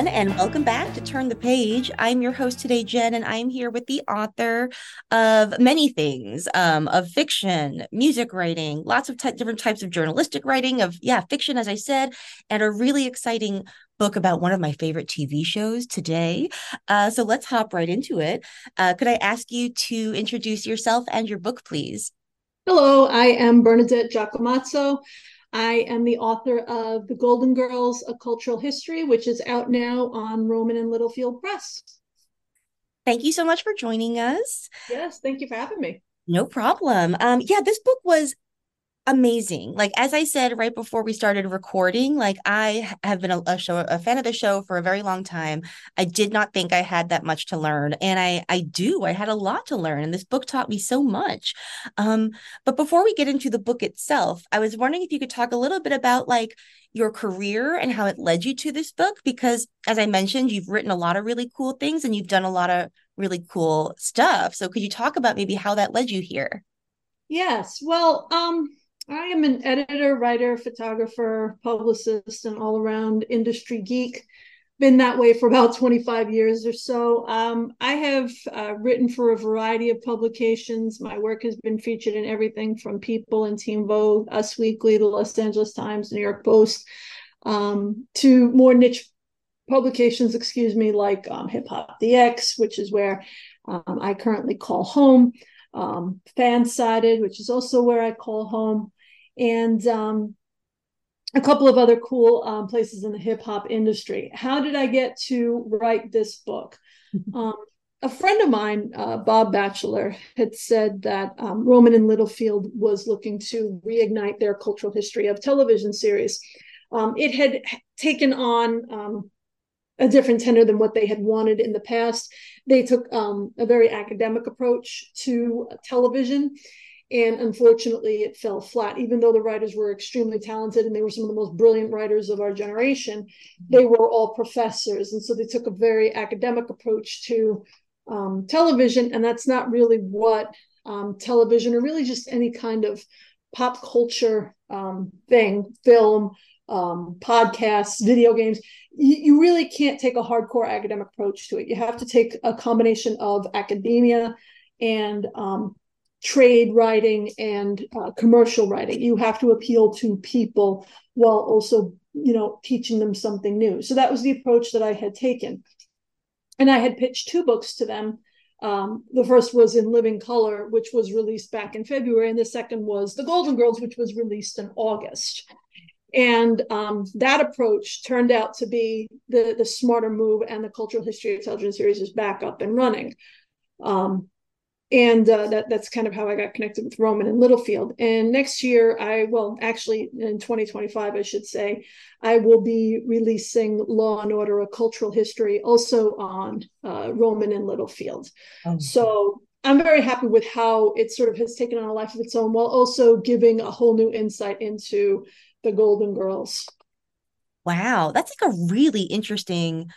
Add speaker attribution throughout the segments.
Speaker 1: Everyone, and welcome back to Turn the Page. I'm your host today, Jen, and I'm here with the author of many things um, of fiction, music writing, lots of t- different types of journalistic writing, of, yeah, fiction, as I said, and a really exciting book about one of my favorite TV shows today. Uh, so let's hop right into it. Uh, could I ask you to introduce yourself and your book, please?
Speaker 2: Hello, I am Bernadette Giacomazzo. I am the author of The Golden Girls, A Cultural History, which is out now on Rowman and Littlefield Press.
Speaker 1: Thank you so much for joining us.
Speaker 2: Yes, thank you for having me.
Speaker 1: No problem. Um, yeah, this book was amazing. Like as I said right before we started recording, like I have been a, a, show a fan of the show for a very long time. I did not think I had that much to learn, and I I do. I had a lot to learn, and this book taught me so much. Um, but before we get into the book itself, I was wondering if you could talk a little bit about like your career and how it led you to this book because as I mentioned, you've written a lot of really cool things and you've done a lot of really cool stuff. So could you talk about maybe how that led you here?
Speaker 2: Yes. Well, um I am an editor, writer, photographer, publicist, and all around industry geek. Been that way for about 25 years or so. Um, I have uh, written for a variety of publications. My work has been featured in everything from People and Teen Vogue, Us Weekly, the Los Angeles Times, New York Post, um, to more niche publications, excuse me, like um, Hip Hop DX, which is where um, I currently call home, um, Fansided, which is also where I call home and um, a couple of other cool um, places in the hip hop industry. How did I get to write this book? Um, a friend of mine, uh, Bob Batchelor, had said that um, Rowman and Littlefield was looking to reignite their cultural history of television series. Um, it had taken on um, a different tenor than what they had wanted in the past. They took um, a very academic approach to television and unfortunately it fell flat. Even though the writers were extremely talented and they were some of the most brilliant writers of our generation they were all professors. And so they took a very academic approach to um, television. And that's not really what um, television or really just any kind of pop culture um, thing film um, podcasts video games you, you really can't take a hardcore academic approach to it you have to take a combination of academia and um, trade writing and uh, commercial writing. You have to appeal to people while also, you know, teaching them something new. So that was the approach that I had taken. And I had pitched two books to them. Um, the first was in Living Color, which was released back in February, and the second was The Golden Girls, which was released in August. And um, that approach turned out to be the, the smarter move, and the cultural history of television series is back up and running. Um, and uh, that that's kind of how I got connected with Rowman and Littlefield. And next year, I well, actually in 2025, I should say, I will be releasing Law and Order: A Cultural History, also on uh, Rowman and Littlefield. Oh. So I'm very happy with how it sort of has taken on a life of its own, while also giving a whole new insight into the Golden Girls.
Speaker 1: Wow, that's like a really interesting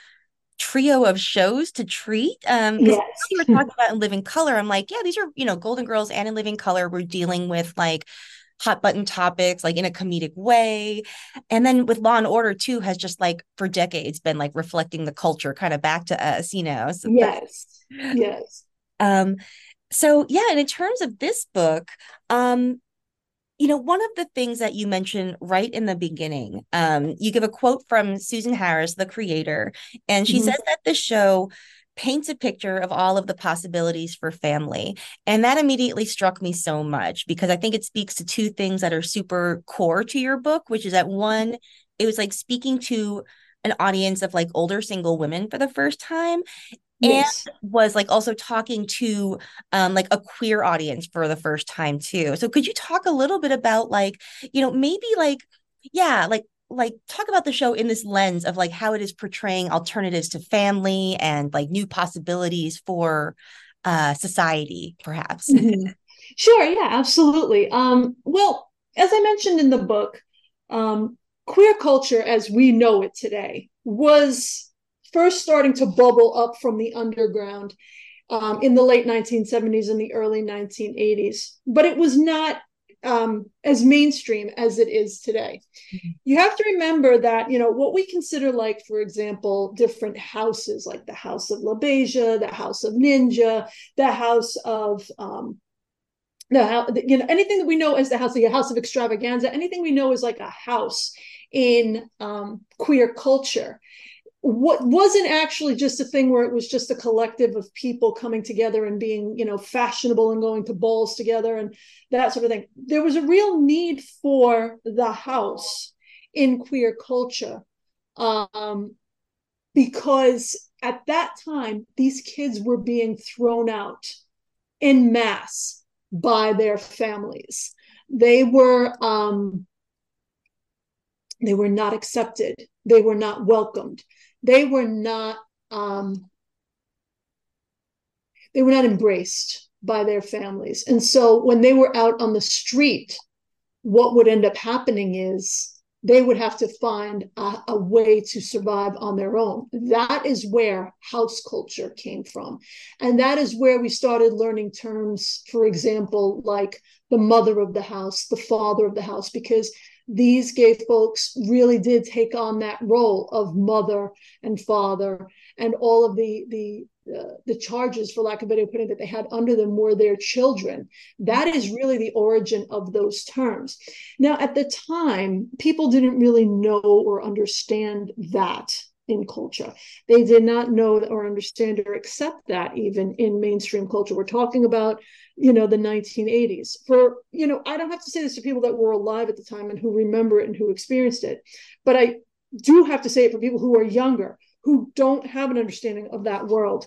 Speaker 1: trio of shows to treat. Um, because yes. you were talking about in Living Color, I'm like, yeah, these are you know Golden Girls and in Living Color, we're dealing with like hot button topics like in a comedic way and then with law and order too has just like for decades been like reflecting the culture kind of back to us you know
Speaker 2: so yes yes
Speaker 1: um so yeah and in terms of this book um you know, one of the things that you mentioned right in the beginning, um, you give a quote from Susan Harris, the creator, and she mm-hmm. says that the show paints a picture of all of the possibilities for family. And that immediately struck me so much because I think it speaks to two things that are super core to your book, which is that one, it was like speaking to an audience of like older single women for the first time yes. and was like also talking to um like a queer audience for the first time too so could you talk a little bit about like you know maybe like yeah like like talk about the show in this lens of like how it is portraying alternatives to family and like new possibilities for uh society perhaps
Speaker 2: mm-hmm. sure yeah absolutely um well as I mentioned in the book, um, queer culture as we know it today was first starting to bubble up from the underground um, in the late 1970s and the early 1980s, but it was not um, as mainstream as it is today. Mm-hmm. You have to remember that, you know, what we consider like, for example, different houses, like the House of La LaBeija, the House of Ninja, the House of, um, the, you know, anything that we know as the house, the House of Extravaganza, anything we know is like a house in um, queer culture what wasn't actually just a thing where it was just a collective of people coming together and being you know fashionable and going to balls together and that sort of thing. There was a real need for the house in queer culture um, because at that time these kids were being thrown out in mass by their families. They were um, they were not accepted. They were not welcomed they were not um, they were not embraced by their families and so when they were out on the street what would end up happening is they would have to find a, a, way to survive on their own. That is where house culture came from. And that is where we started learning terms, for example, like the mother of the house, the father of the house, because these gay folks really did take on that role of mother and father and all of the the uh, the charges, for lack of a better putting, that they had under them were their children. That is really the origin of those terms. Now, at the time, people didn't really know or understand that in culture. They did not know or understand or accept that even in mainstream culture. We're talking about you know the 1980s for you know i don't have to say this to people that were alive at the time and who remember it and who experienced it but i do have to say it for people who are younger who don't have an understanding of that world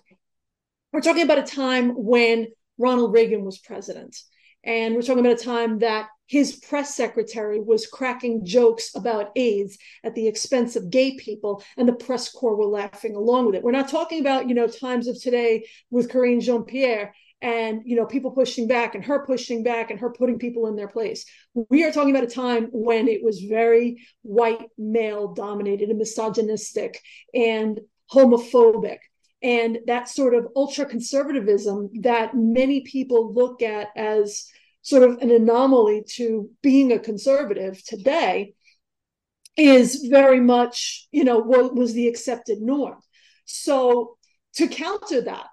Speaker 2: we're talking about a time when ronald reagan was president and we're talking about a time that his press secretary was cracking jokes about AIDS at the expense of gay people, and the press corps were laughing along with it. We're not talking about, you know, times of today with Karine Jean Pierre and you know people pushing back and her pushing back and her putting people in their place we are talking about a time when it was very white male dominated and misogynistic and homophobic and that sort of ultra conservatism that many people look at as sort of an anomaly to being a conservative today is very much you know what was the accepted norm so to counter that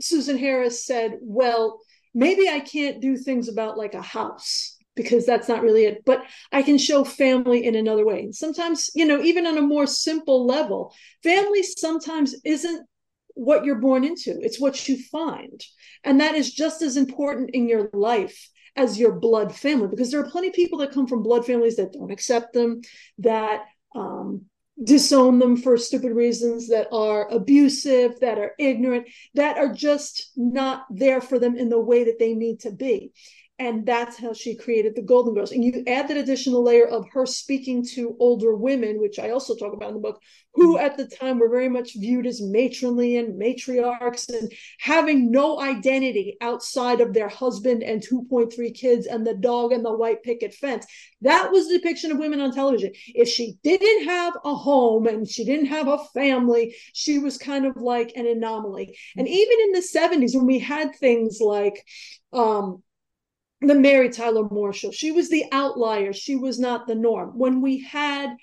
Speaker 2: Susan Harris said, well, maybe I can't do things about like a house because that's not really it, but I can show family in another way. Sometimes, you know, even on a more simple level, family sometimes isn't what you're born into, it's what you find. And that is just as important in your life as your blood family because there are plenty of people that come from blood families that don't accept them, that um, disown them for stupid reasons that are abusive, that are ignorant, that are just not there for them in the way that they need to be and that's how she created the golden girls. And you add that additional layer of her speaking to older women which i also talk about in the book who at the time were very much viewed as matronly and matriarchs and having no identity outside of their husband and 2.3 kids and the dog and the white picket fence. That was the depiction of women on television. If she didn't have a home and she didn't have a family she was kind of like an anomaly. And even in the 70s when we had things like um, the Mary Tyler Moore show. She was the outlier. She was not the norm. When we had,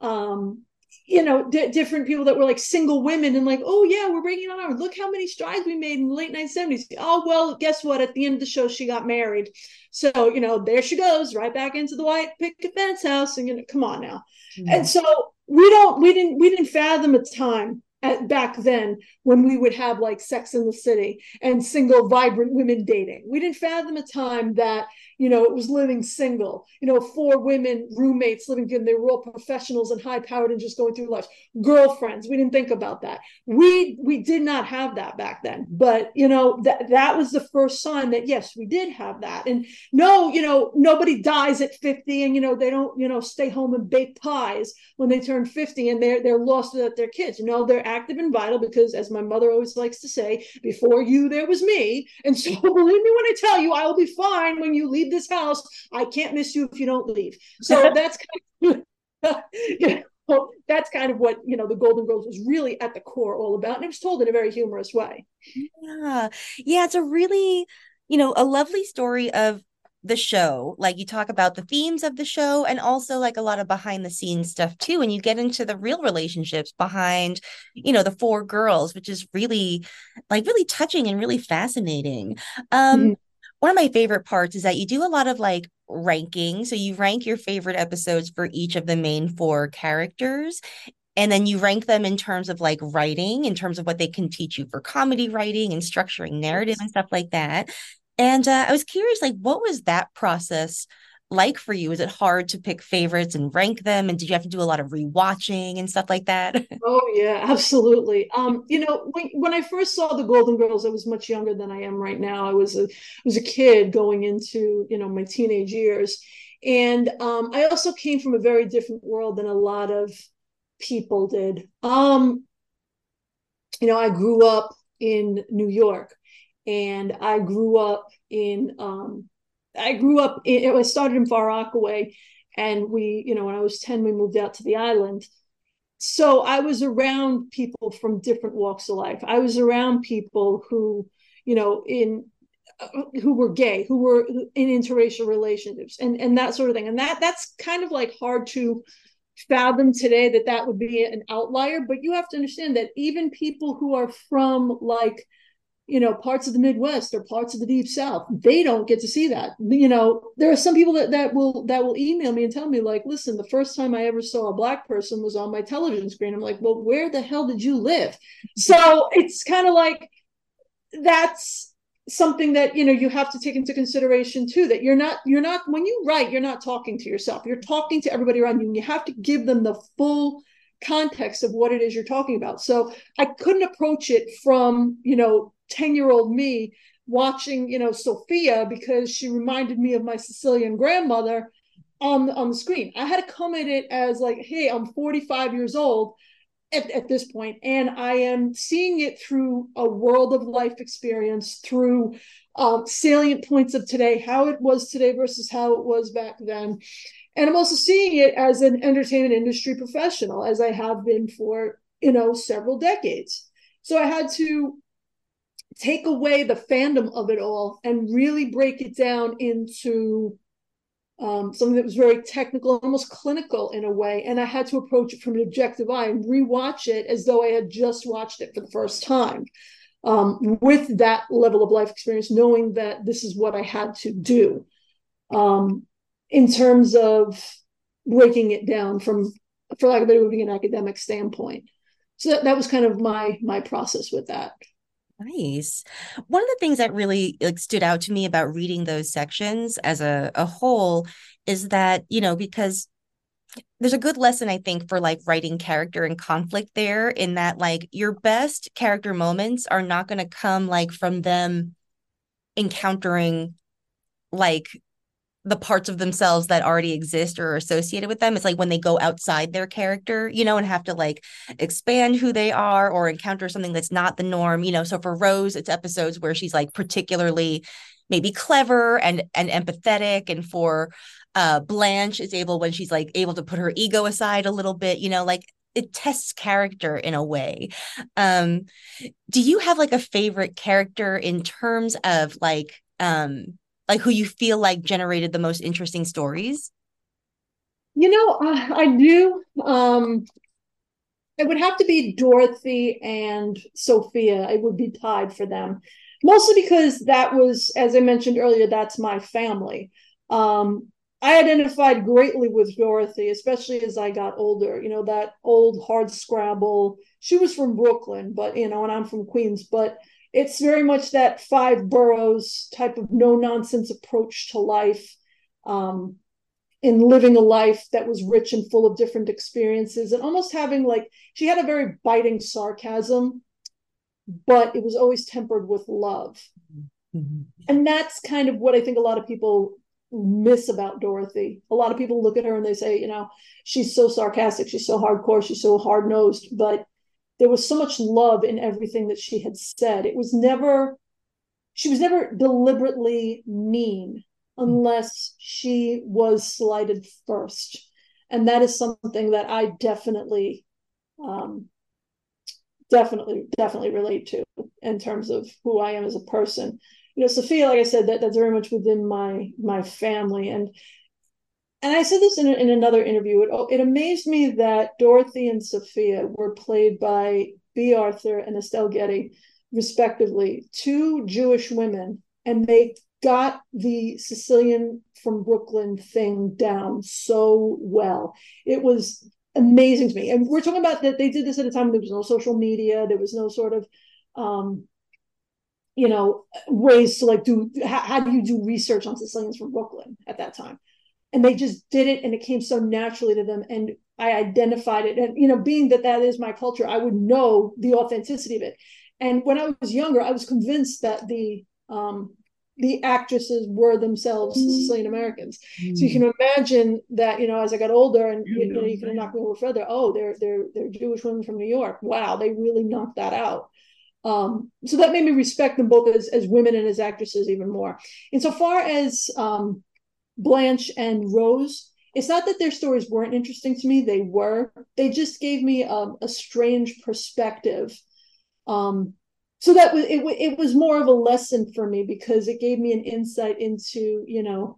Speaker 2: um, you know, d- different people that were like single women and like, oh yeah, we're breaking on our. Look how many strides we made in the late 1970s. Oh well, guess what? At the end of the show, she got married. So you know, there she goes, right back into the white picket fence house. And you know, come on now. Mm-hmm. And so we don't, we didn't, we didn't fathom a time at, back then when we would have like Sex in the City and single, vibrant women dating. We didn't fathom a time that you know, it was living single, you know, four women roommates living together. They were all professionals and high powered and just going through life. Girlfriends, we didn't think about that. We we did not have that back then. But you know, that that was the first sign that yes, we did have that. And no, you know, nobody dies at 50 and you know, they don't, you know, stay home and bake pies when they turn 50 and they're they're lost without their kids. You know, they're active and vital because, as my mother always likes to say, before you, there was me. And so, believe me when I tell you, I will be fine when you leave this house. I can't miss you if you don't leave. So that's kind of. yeah, well, that's kind of what you know the golden girls was really at the core all about and it was told in a very humorous way
Speaker 1: yeah yeah it's a really you know a lovely story of the show like you talk about the themes of the show and also like a lot of behind the scenes stuff too and you get into the real relationships behind you know the four girls which is really like really touching and really fascinating um mm-hmm. One of my favorite parts is that you do a lot of like ranking. So you rank your favorite episodes for each of the main four characters and then you rank them in terms of like writing in terms of what they can teach you for comedy writing and structuring narrative and stuff like that. And uh, I was curious, like, what was that process like for you? Is it hard to pick favorites and rank them? And did you have to do a lot of rewatching and stuff like that?
Speaker 2: Oh yeah, absolutely. Um, you know, when, when I first saw the Golden Girls, I was much younger than I am right now. I was a I was a kid going into you know my teenage years, and um, I also came from a very different world than a lot of people did. Um, you know, I grew up in New York and I grew up in um, I grew up in I started in Far Rockaway and we you know when I was 10 we moved out to the island. So I was around people from different walks of life. I was around people who you know in uh, who were gay who were in interracial relationships and and that sort of thing. And that that's kind of like hard to fathom today that that would be an outlier but you have to understand that even people who are from like you know parts of the midwest or parts of the deep south. They don't get to see that. You know there are some people that, that will that will email me and tell me like listen the first time i ever saw a black person was on my television screen. I'm like well where the hell did you live? So it's kind of like that's something that you know you have to take into consideration too that you're not you're not when you write you're not talking to yourself. You're talking to everybody around you and you have to give them the full context of what it is you're talking about. So i couldn't approach it from you know 10 year old me watching, you know, Sophia because she reminded me of my Sicilian grandmother on, on the screen. I had to come at it as like, hey, I'm 45 years old at, at this point, and I am seeing it through a world of life experience, through um, salient points of today, how it was today versus how it was back then. And I'm also seeing it as an entertainment industry professional, as I have been for, you know, several decades. So I had to take away the fandom of it all and really break it down into um, something that was very technical, almost clinical in a way. And I had to approach it from an objective eye and rewatch it as though I had just watched it for the first time um, with that level of life experience, knowing that this is what I had to do um, in terms of breaking it down from, for lack of a better word, an academic standpoint. So that, that was kind of my my process with that.
Speaker 1: Nice. One of the things that really like stood out to me about reading those sections as a, a whole is that, you know, because there's a good lesson I think for like writing character and conflict there in that like your best character moments are not going to come like from them encountering like the parts of themselves that already exist or are associated with them. It's like when they go outside their character, you know, and have to like expand who they are or encounter something that's not the norm, you know. So for Rose, it's episodes where she's like particularly maybe clever and and empathetic and for uh Blanche is able when she's like able to put her ego aside a little bit, you know, like it tests character in a way. Um do you have like a favorite character in terms of like um like who you feel like generated the most interesting stories?
Speaker 2: You know, I, I do. Um, it would have to be Dorothy and Sophia. It would be tied for them, mostly because that was, as I mentioned earlier, that's my family. Um, I identified greatly with Dorothy, especially as I got older. You know, that old hard scrabble. She was from Brooklyn, but you know, and I'm from Queens, but it's very much that five boroughs type of no nonsense approach to life um, in living a life that was rich and full of different experiences and almost having like she had a very biting sarcasm but it was always tempered with love mm-hmm. and that's kind of what i think a lot of people miss about dorothy a lot of people look at her and they say you know she's so sarcastic she's so hardcore she's so hard-nosed but there was so much love in everything that she had said. It was never, she was never deliberately mean unless she was slighted first. And that is something that I definitely, um, definitely, definitely relate to in terms of who I am as a person. You know, Sophia, like I said, that that's very much within my my family, and and I said this in, in another interview. It, it amazed me that Dorothy and Sophia were played by Bea Arthur and Estelle Getty, respectively, two Jewish women, and they got the Sicilian from Brooklyn thing down so well. It was amazing to me. And we're talking about that they did this at a time when there was no social media, there was no sort of um, you know, ways to like do how, how do you do research on Sicilians from Brooklyn at that time? And they just did it and it came so naturally to them. And I identified it. And, you know, being that that is my culture, I would know the authenticity of it. And when I was younger, I was convinced that the um, the actresses were themselves mm. Sicilian Americans. Mm. So you can imagine that, you know, as I got older and you, know, you can knock me over further, oh, they're they're they're Jewish women from New York. Wow, they really knocked that out. Um, so that made me respect them both as, as women and as actresses even more. Insofar as um, Blanche and Rose, it's not that their stories weren't interesting to me, they were. They just gave me um, a strange perspective. Um, so that was it, it was more of a lesson for me because it gave me an insight into, you know,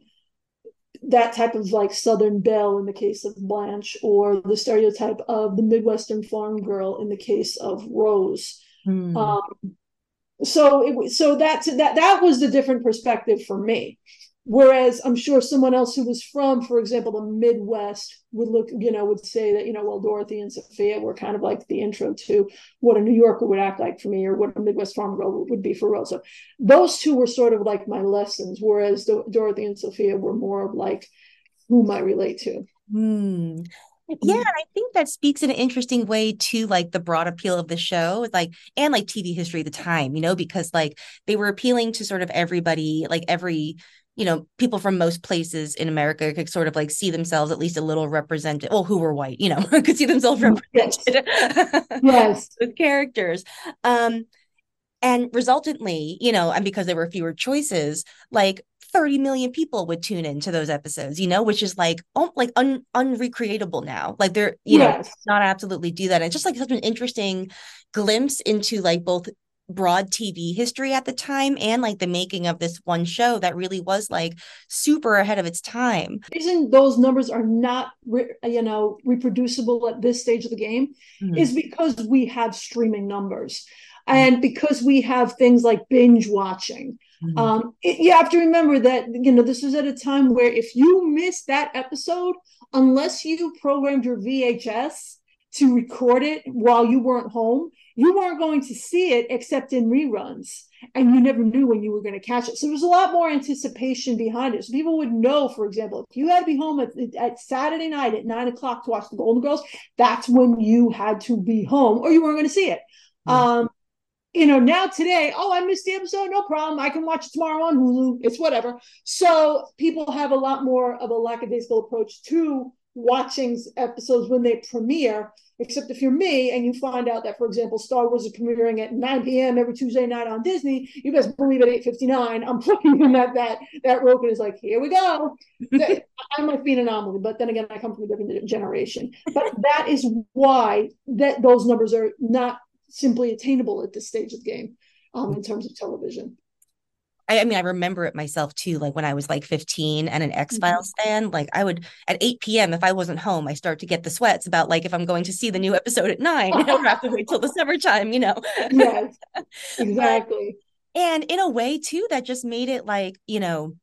Speaker 2: that type of like Southern belle in the case of Blanche, or the stereotype of the Midwestern farm girl in the case of Rose. Hmm. Um, so it so that that that was the different perspective for me. Whereas I'm sure someone else who was from, for example, the Midwest would look, you know, would say that, you know, well, Dorothy and Sophia were kind of like the intro to what a New Yorker would act like for me or what a Midwest farm girl would be for Rosa. Those two were sort of like my lessons, whereas Dorothy and Sophia were more of like whom I relate to.
Speaker 1: Hmm. Yeah, I think that speaks in an interesting way to like the broad appeal of the show, like and like TV history at the time, you know, because like they were appealing to sort of everybody, like every you know, people from most places in America could sort of like see themselves at least a little represented. Well, who were white, you know, could see themselves represented.
Speaker 2: Yes. yes.
Speaker 1: with characters. Um, and resultantly, you know, and because there were fewer choices, like 30 million people would tune into those episodes, you know, which is like oh, like un unrecreatable now. Like they're, you yes. know, not absolutely do that. And it's just like such an interesting glimpse into like both broad TV history at the time and like the making of this one show that really was like super ahead of its time.
Speaker 2: The reason those numbers are not, re- you know, reproducible at this stage of the game mm-hmm. is because we have streaming numbers and because we have things like binge watching Mm-hmm. Um, it, you have to remember that you know this was at a time where if you missed that episode, unless you programmed your VHS to record it while you weren't home, you weren't going to see it except in reruns, and you never knew when you were going to catch it. So there's a lot more anticipation behind it. So people would know, for example, if you had to be home at, at Saturday night at nine o'clock to watch the Golden Girls, that's when you had to be home, or you weren't going to see it. Mm-hmm. Um, you know, now today, oh, I missed the episode, no problem. I can watch it tomorrow on Hulu. It's whatever. So people have a lot more of a lackadaisical approach to watching episodes when they premiere. Except if you're me and you find out that, for example, Star Wars is premiering at 9 p.m. every Tuesday night on Disney, you best believe at 8:59, I'm looking at that that that rope and is like, here we go. I might be an anomaly, but then again, I come from a different generation. But that is why that those numbers are not simply attainable at this stage of the game um, in terms of television.
Speaker 1: I, I, mean, I remember it myself too. Like when I was like 15 and an X Files mm-hmm. fan, like I would at 8 p.m. if I wasn't home, I start to get the sweats about like if I'm going to see the new episode at nine, I don't have to wait till the summertime, you know.
Speaker 2: yes, exactly.
Speaker 1: but, and in a way too, that just made it like you know,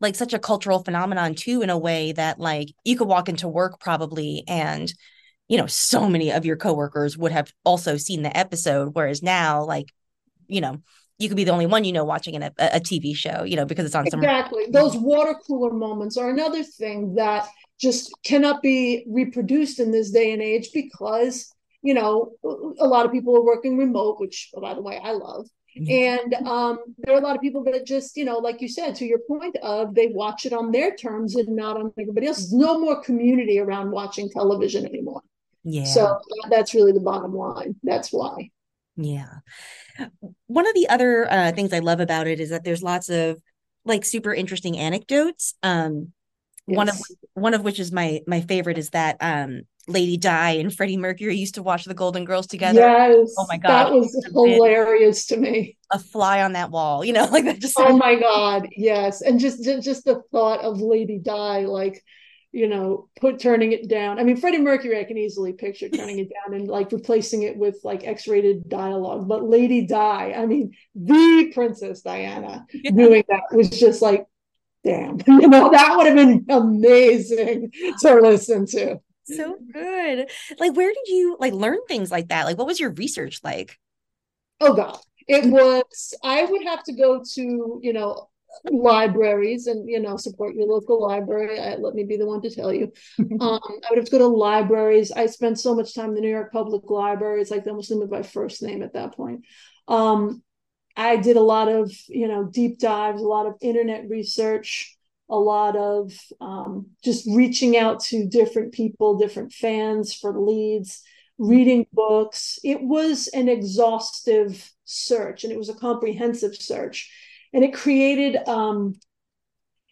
Speaker 1: like such a cultural phenomenon too. In a way that like you could walk into work probably and you know, so many of your coworkers would have also seen the episode. Whereas now, like, you know, you could be the only one you know watching an, a, a TV show, you know, because it's on
Speaker 2: exactly. some exactly. Those water cooler moments are another thing that just cannot be reproduced in this day and age because you know a lot of people are working remote, which by the way I love. Mm-hmm. And um, there are a lot of people that just, you know, like you said, to your point of they watch it on their terms and not on everybody else. There's no more community around watching television anymore.
Speaker 1: Yeah.
Speaker 2: So that's really the bottom line. That's why.
Speaker 1: Yeah. One of the other uh, things I love about it is that there's lots of like super interesting anecdotes. Um, yes. one of one of which is my my favorite is that um, Lady Di and Freddie Mercury used to watch the Golden Girls together.
Speaker 2: Yes. Oh my god. That was hilarious to me.
Speaker 1: A fly on that wall, you know, like that just
Speaker 2: Oh my god, yes. And just just the thought of Lady Di like you know, put turning it down. I mean, Freddie Mercury, I can easily picture turning it down and like replacing it with like X-rated dialogue. But Lady Di, I mean, the Princess Diana yeah. doing that was just like, damn, you know, that would have been amazing to listen to.
Speaker 1: So good. Like, where did you like learn things like that? Like, what was your research like?
Speaker 2: Oh God, it was. I would have to go to you know libraries and you know support your local library. I, let me be the one to tell you. Um, i would have to go to libraries. I spent so much time in the new york public library it's like they almost knew my first name at that point. Um, i did a lot of you know deep dives a lot of internet research a lot of um, just reaching out to different people different fans for leads reading books. It was an exhaustive search and it was a comprehensive search and it created um,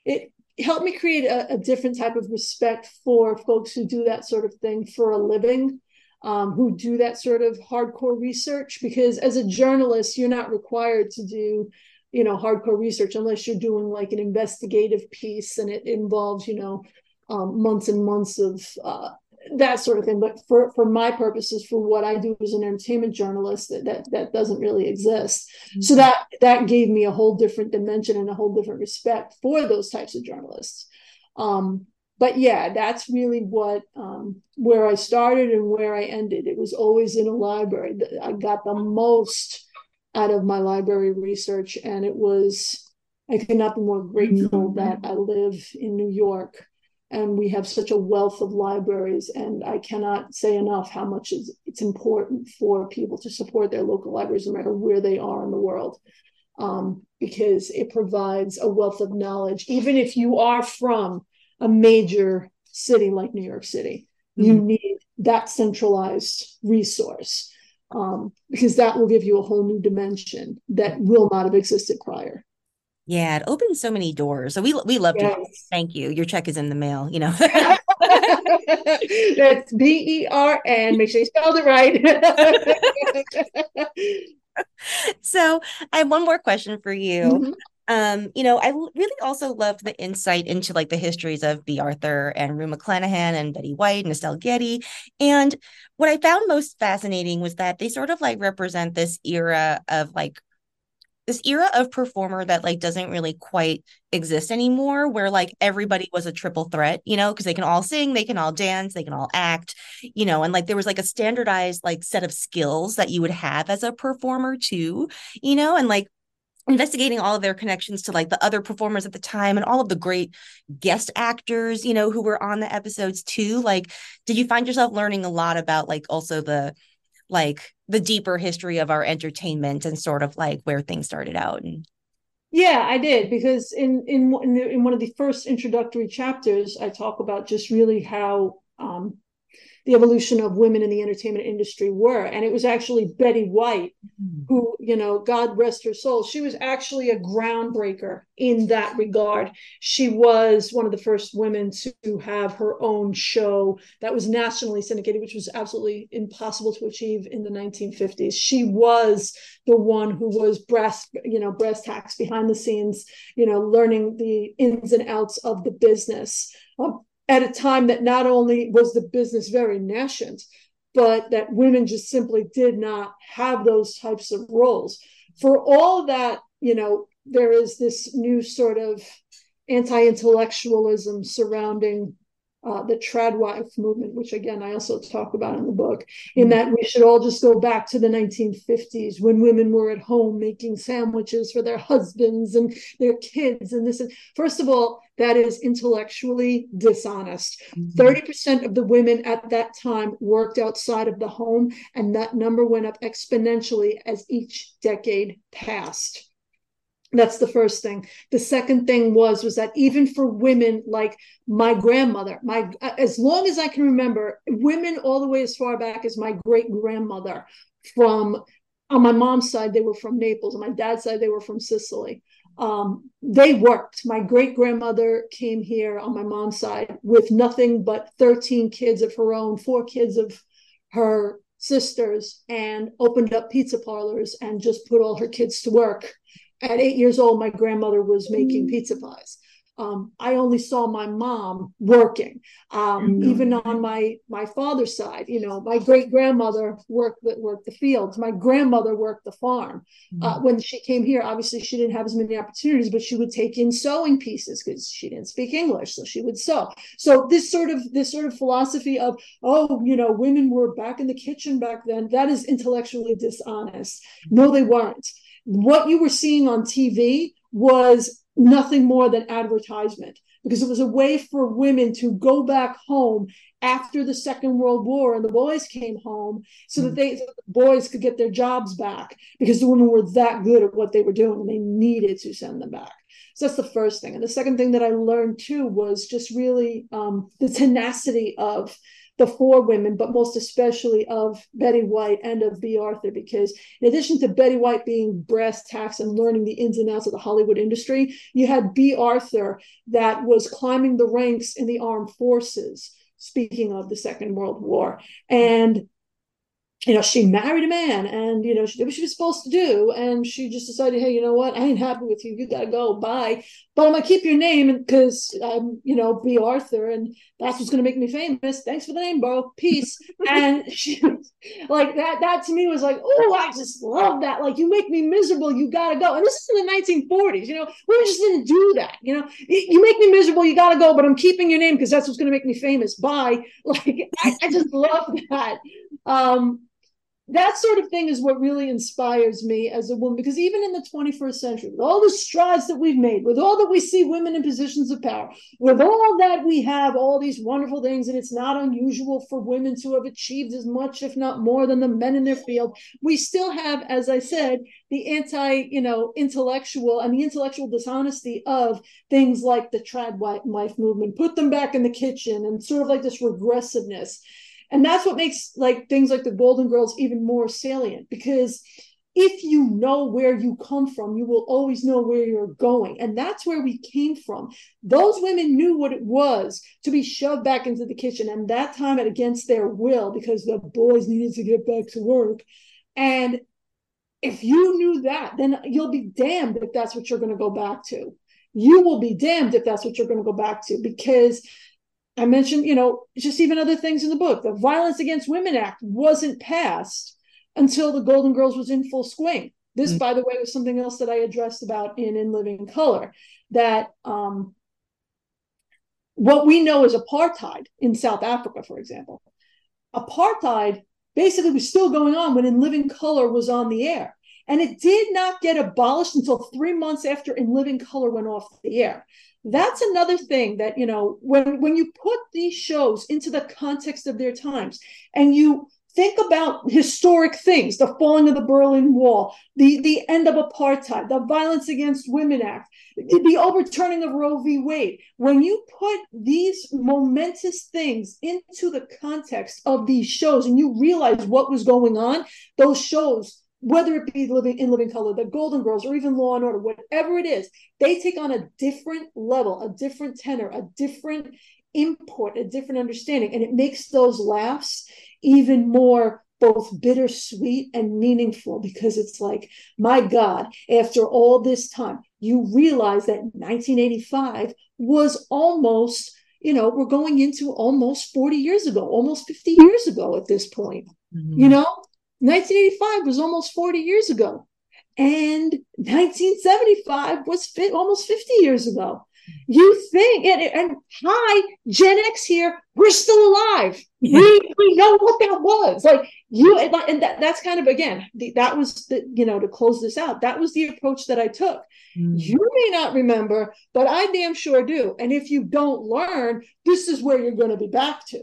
Speaker 2: it helped me create a, a, different type of respect for folks who do that sort of thing for a living um, who do that sort of hardcore research. Because as a journalist you're not required to do you know hardcore research unless you're doing like an investigative piece and it involves you know um, months and months of uh, that sort of thing. But for for my purposes, for what I do as an entertainment journalist, that that, that doesn't really exist. Mm-hmm. So that that gave me a whole different dimension and a whole different respect for those types of journalists. Um, but yeah, that's really what um, where I started and where I ended. It was always in a library. I got the most out of my library research, and it was I could not be more grateful mm-hmm. that I live in New York and we have such a wealth of libraries and i cannot say enough how much it's important for people to support their local libraries no matter where they are in the world um, because it provides a wealth of knowledge even if you are from a major city like new york city mm-hmm. you need that centralized resource um, because that will give you a whole new dimension that will not have existed prior
Speaker 1: yeah, it opens so many doors. So we we love yes. to thank you. Your check is in the mail, you know.
Speaker 2: That's B E R N. Make sure you spelled it right.
Speaker 1: so I have one more question for you. Mm-hmm. Um, you know, I really also love the insight into like the histories of Bea Arthur and Rue McClanahan and Betty White and Estelle Getty. And what I found most fascinating was that they sort of like represent this era of like this era of performer that like doesn't really quite exist anymore where like everybody was a triple threat you know because they can all sing they can all dance they can all act you know and like there was like a standardized like set of skills that you would have as a performer too you know and like investigating all of their connections to like the other performers at the time and all of the great guest actors you know who were on the episodes too like did you find yourself learning a lot about like also the like the deeper history of our entertainment and sort of like where things started out and
Speaker 2: yeah i did because in in in, one of the first introductory chapters i talk about just really how um, the evolution of women in the entertainment industry were. And it was actually Betty White, mm-hmm. who, you know, God rest her soul, she was actually a groundbreaker in that regard. She was one of the first women to have her own show that was nationally syndicated, which was absolutely impossible to achieve in the 1950s. She was the one who was breast, you know, breast hacks behind the scenes, you know, learning the ins and outs of the business at a time that not only was the business very nascent, but that women just simply did not have those types of roles. For all that, you know, there is this new sort of anti intellectualism surrounding uh, the tradwife movement, which again I also talk about in the book, in that we should all just go back to the 1950s when women were at home making sandwiches for their husbands and their kids. And this is, first of all, that is intellectually dishonest. Mm-hmm. 30% of the women at that time worked outside of the home, and that number went up exponentially as each decade passed. That's the first thing. The second thing was was that even for women like my grandmother my as long as i can remember women all the way as far back as my great grandmother from on my mom's side they were from naples. On my dad's side they were from sicily. Um, they worked. My great grandmother came here on my mom's side with nothing but 13 kids of her own four kids of her sisters and opened up pizza parlors and just put all her kids to work at eight years old, my grandmother was making mm. pizza pies. Um, I only saw my mom working. Um, mm-hmm. Even on my my father's side, you know, my great grandmother worked worked the fields. My grandmother worked the farm. Mm-hmm. Uh, when she came here, obviously she didn't have as many opportunities, but she would take in sewing pieces because she didn't speak English, so she would sew. So this sort of this sort of philosophy of oh, you know, women were back in the kitchen back then. That is intellectually dishonest. No, they weren't what you were seeing on TV was nothing more than advertisement because it was a way for women to go back home after the second world war and the boys came home so that mm. they so the boys could get their jobs back because the women were that good at what they were doing and they needed to send them back so that's the first thing and the second thing that i learned too was just really um, the tenacity of the four women, but most especially of Betty White and of Bea Arthur, because in addition to Betty White being brass tacks and learning the ins and outs of the Hollywood industry, you had Bea Arthur that was climbing the ranks in the armed forces. Speaking of the Second World War, and you know, she married a man and, you know, she did what she was supposed to do. And she just decided, hey, you know what? I ain't happy with you. You got to go. Bye. But I'm going to keep your name because I'm, you know, Bea Arthur and that's what's going to make me famous. Thanks for the name, bro. Peace. and she, like that, that to me was like, oh, I just love that. Like, you make me miserable. You got to go. And this is in the 1940s. You know, we just didn't do that. You know, you make me miserable. You got to go, but I'm keeping your name because that's what's going to make me famous. Bye. Like, I, I just love that. Um, that sort of thing is what really inspires me as a woman because even in the 21st century with all the strides that we've made with all that we see women in positions of power with all that we have all these wonderful things and it's not unusual for women to have achieved as much if not more than the men in their field we still have as i said the anti you know intellectual and the intellectual dishonesty of things like the trad wife movement put them back in the kitchen and sort of like this regressiveness and that's what makes like things like the golden girls even more salient because if you know where you come from you will always know where you're going. And that's where we came from. Those women knew what it was to be shoved back into the kitchen and that time against their will because the boys needed to get back to work. And if you knew that then you'll be damned if that's what you're going to go back to. You will be damned if that's what you're going to go back to because I mentioned, you know, just even other things in the book. The Violence Against Women Act wasn't passed until the Golden Girls was in full swing. This, mm-hmm. by the way, was something else that I addressed about in In Living Color. That um, what we know as apartheid in South Africa, for example, apartheid basically was still going on when In Living Color was on the air. And it did not get abolished until three months after In Living Color went off the air that's another thing that you know when when you put these shows into the context of their times and you think about historic things the falling of the berlin wall the the end of apartheid the violence against women act the overturning of roe v. Wade when you put these momentous things into the context of these shows and you realize what was going on those shows whether it be living in living color the golden girls or even law and order whatever it is they take on a different level a different tenor a different import a different understanding and it makes those laughs even more both bittersweet and meaningful because it's like my god after all this time you realize that 1985 was almost you know we're going into almost 40 years ago almost 50 years ago at this point mm-hmm. you know 1985 was almost 40 years ago. And 1975 was fit, almost 50 years ago. You think, and, and hi, Gen X here, we're still alive. Yeah. We, we know what that was. Like you, and that, that's kind of, again, the, that was the, you know, to close this out, that was the approach that I took. Mm. You may not remember, but I damn sure do. And if you don't learn, this is where you're going to be back to.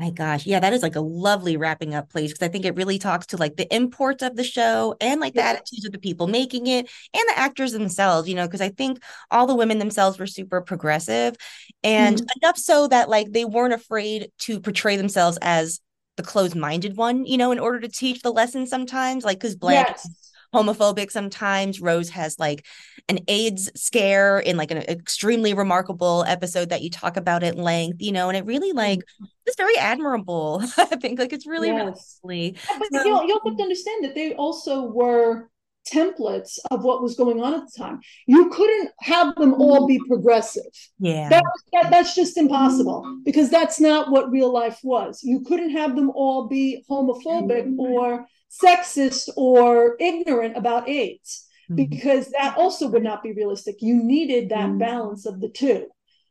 Speaker 1: My gosh. Yeah, that is like a lovely wrapping up place because I think it really talks to like the import of the show and like the yeah. attitudes of the people making it and the actors themselves, you know, because I think all the women themselves were super progressive and mm-hmm. enough so that like they weren't afraid to portray themselves as the closed minded one, you know, in order to teach the lesson sometimes. Like, because Blanche yes homophobic sometimes. Rose has like an AIDS scare in like an extremely remarkable episode that you talk about at length, you know, and it really like mm-hmm. it's very admirable. I think like it's really, yes. really
Speaker 2: But so, you, you have to understand that they also were templates of what was going on at the time. You couldn't have them all be progressive.
Speaker 1: Yeah.
Speaker 2: That, that, that's just impossible because that's not what real life was. You couldn't have them all be homophobic or sexist or ignorant about AIDS mm-hmm. because that also would not be realistic. You needed that mm-hmm. balance of the two.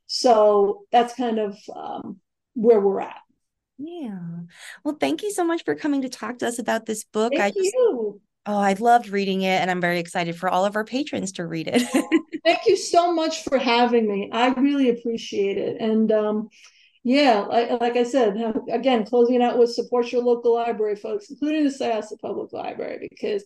Speaker 2: So that's kind of um, where we're at.
Speaker 1: Yeah. Well, thank you so much for coming to talk to us about this book.
Speaker 2: Thank I just, you.
Speaker 1: Oh, I've loved reading it and I'm very excited for all of our patrons to read it.
Speaker 2: thank you so much for having me. I really appreciate it. And um, yeah, like, like I said, again, closing out with support your local library, folks, including the Syosset Public Library, because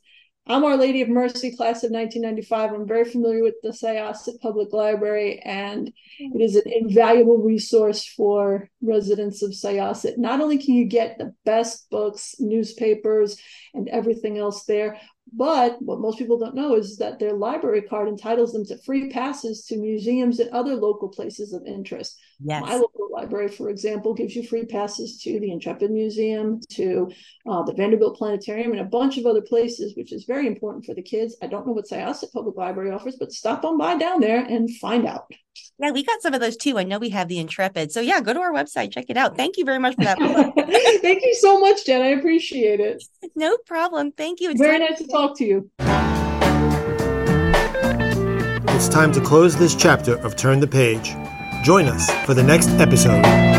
Speaker 2: I'm Our Lady of Mercy, class of 1995. I'm very familiar with the Syosset Public Library, and it is an invaluable resource for residents of Syosset. Not only can you get the best books, newspapers, and everything else there, but what most people don't know is that their library card entitles them to free passes to museums and other local places of interest.
Speaker 1: Yes.
Speaker 2: My local library, for example, gives you free passes to the Intrepid Museum, to uh, the Vanderbilt Planetarium, and a bunch of other places, which is very important for the kids. I don't know what Syosset Public Library offers, but stop on by down there and find out.
Speaker 1: Yeah, we got some of those too. I know we have the Intrepid. So yeah, go to our website, check it out. Thank you very much for that.
Speaker 2: Thank you so much, Jen. I appreciate it.
Speaker 1: No problem. Thank you.
Speaker 2: It's very nice to talk to you.
Speaker 3: It's time to close this chapter of Turn the Page. Join us for the next episode.